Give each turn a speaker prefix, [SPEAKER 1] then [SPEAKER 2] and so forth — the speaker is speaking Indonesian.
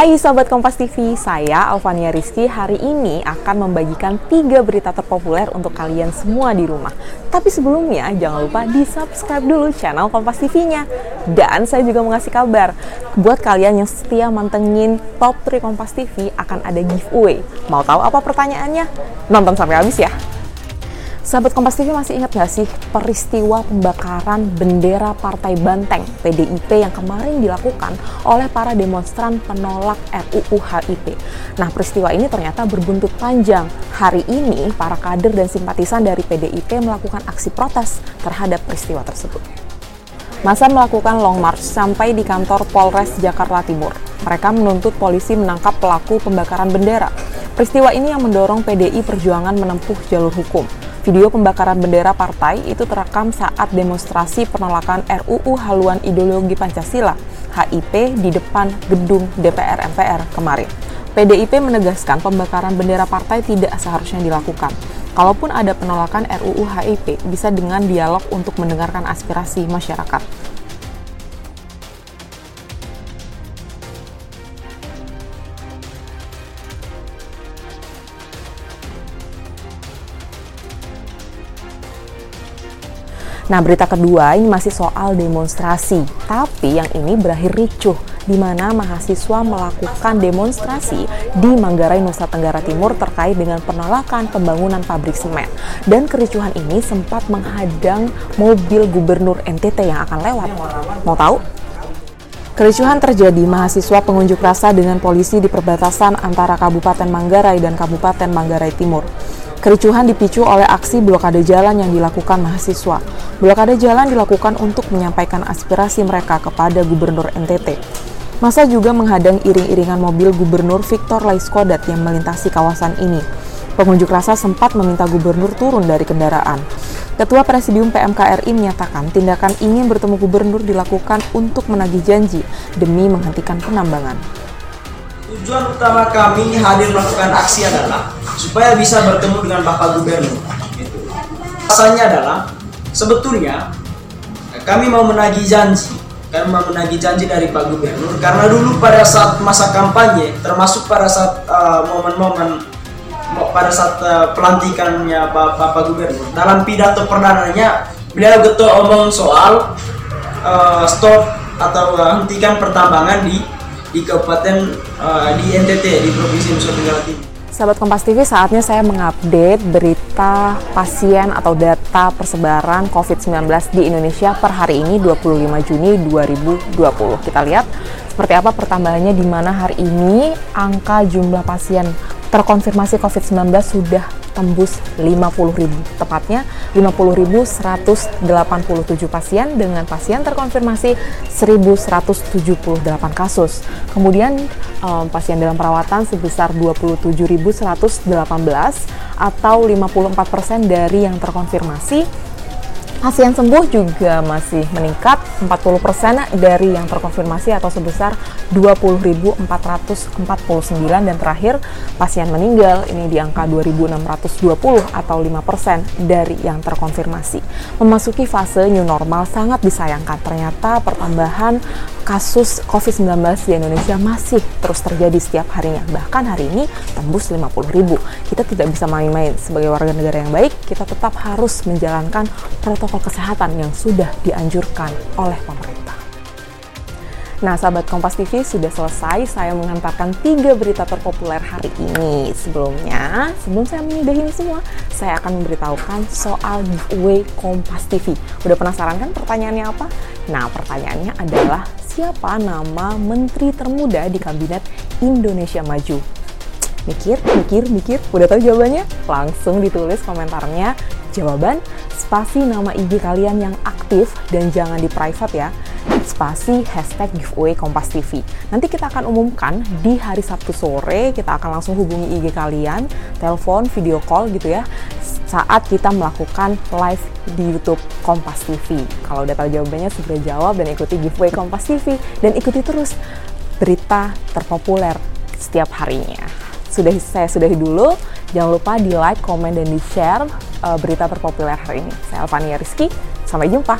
[SPEAKER 1] Hai sahabat Kompas TV, saya Alvania Rizky hari ini akan membagikan tiga berita terpopuler untuk kalian semua di rumah. Tapi sebelumnya jangan lupa di subscribe dulu channel Kompas TV-nya. Dan saya juga mau ngasih kabar, buat kalian yang setia mantengin top 3 Kompas TV akan ada giveaway. Mau tahu apa pertanyaannya? Nonton sampai habis ya. Sahabat Kompas TV masih ingat gak sih peristiwa pembakaran bendera Partai Banteng PDIP yang kemarin dilakukan oleh para demonstran penolak RUU HIP. Nah peristiwa ini ternyata berbuntut panjang. Hari ini para kader dan simpatisan dari PDIP melakukan aksi protes terhadap peristiwa tersebut. Masa melakukan long march sampai di kantor Polres Jakarta Timur. Mereka menuntut polisi menangkap pelaku pembakaran bendera. Peristiwa ini yang mendorong PDI Perjuangan menempuh jalur hukum. Video pembakaran bendera partai itu terekam saat demonstrasi penolakan RUU haluan ideologi Pancasila HIP di depan gedung DPR MPR kemarin. PDIP menegaskan pembakaran bendera partai tidak seharusnya dilakukan. Kalaupun ada penolakan RUU HIP, bisa dengan dialog untuk mendengarkan aspirasi masyarakat. Nah, berita kedua ini masih soal demonstrasi, tapi yang ini berakhir ricuh di mana mahasiswa melakukan demonstrasi di Manggarai, Nusa Tenggara Timur terkait dengan penolakan pembangunan pabrik semen. Dan kericuhan ini sempat menghadang mobil gubernur NTT yang akan lewat. Mau tahu? Kericuhan terjadi mahasiswa pengunjuk rasa dengan polisi di perbatasan antara Kabupaten Manggarai dan Kabupaten Manggarai Timur. Kericuhan dipicu oleh aksi blokade jalan yang dilakukan mahasiswa. Blokade jalan dilakukan untuk menyampaikan aspirasi mereka kepada Gubernur NTT. Masa juga menghadang iring-iringan mobil Gubernur Victor Laiskodat yang melintasi kawasan ini. Pengunjuk rasa sempat meminta gubernur turun dari kendaraan. Ketua Presidium PMKRI menyatakan tindakan ingin bertemu gubernur dilakukan untuk menagih janji demi menghentikan penambangan.
[SPEAKER 2] Tujuan utama kami hadir melakukan aksi adalah supaya bisa bertemu dengan Bapak Gubernur. Gitu. Alasannya adalah sebetulnya kami mau menagih janji, kami mau menagih janji dari Pak Gubernur karena dulu pada saat masa kampanye, termasuk pada saat uh, momen-momen uh, pada saat uh, pelantikannya Bapak, Bapak Gubernur, dalam pidato perdananya beliau getol omong soal uh, stop atau uh, hentikan pertambangan di di kabupaten uh, di NTT di provinsi Nusa Tenggara Timur.
[SPEAKER 1] Sahabat Kompas TV, saatnya saya mengupdate berita pasien atau data persebaran COVID-19 di Indonesia per hari ini 25 Juni 2020. Kita lihat seperti apa pertambahannya di mana hari ini angka jumlah pasien terkonfirmasi COVID-19 sudah tembus 50.000, tepatnya 50.187 pasien dengan pasien terkonfirmasi 1.178 kasus. Kemudian um, pasien dalam perawatan sebesar 27.118 atau 54% dari yang terkonfirmasi Pasien sembuh juga masih meningkat 40% dari yang terkonfirmasi atau sebesar 20.449 dan terakhir pasien meninggal ini di angka 2.620 atau 5% dari yang terkonfirmasi. Memasuki fase new normal sangat disayangkan ternyata pertambahan kasus COVID-19 di Indonesia masih terus terjadi setiap harinya. Bahkan hari ini tembus 50 ribu. Kita tidak bisa main-main. Sebagai warga negara yang baik, kita tetap harus menjalankan protokol kesehatan yang sudah dianjurkan oleh pemerintah. Nah, sahabat Kompas TV sudah selesai saya mengantarkan tiga berita terpopuler hari ini. Sebelumnya, sebelum saya menyudahi ini semua, saya akan memberitahukan soal giveaway Kompas TV. Udah penasaran kan pertanyaannya apa? Nah, pertanyaannya adalah siapa nama menteri termuda di kabinet Indonesia Maju? Mikir, mikir, mikir, udah tahu jawabannya? Langsung ditulis komentarnya jawaban, spasi nama IG kalian yang aktif dan jangan di private ya spasi hashtag giveaway Kompas TV. Nanti kita akan umumkan di hari Sabtu sore, kita akan langsung hubungi IG kalian, telepon, video call gitu ya, saat kita melakukan live di YouTube Kompas TV. Kalau udah tahu jawabannya, segera jawab dan ikuti giveaway Kompas TV dan ikuti terus berita terpopuler setiap harinya. Sudah saya sudahi dulu. Jangan lupa di like, komen, dan di share uh, berita terpopuler hari ini. Saya Alvania Rizky. Sampai jumpa.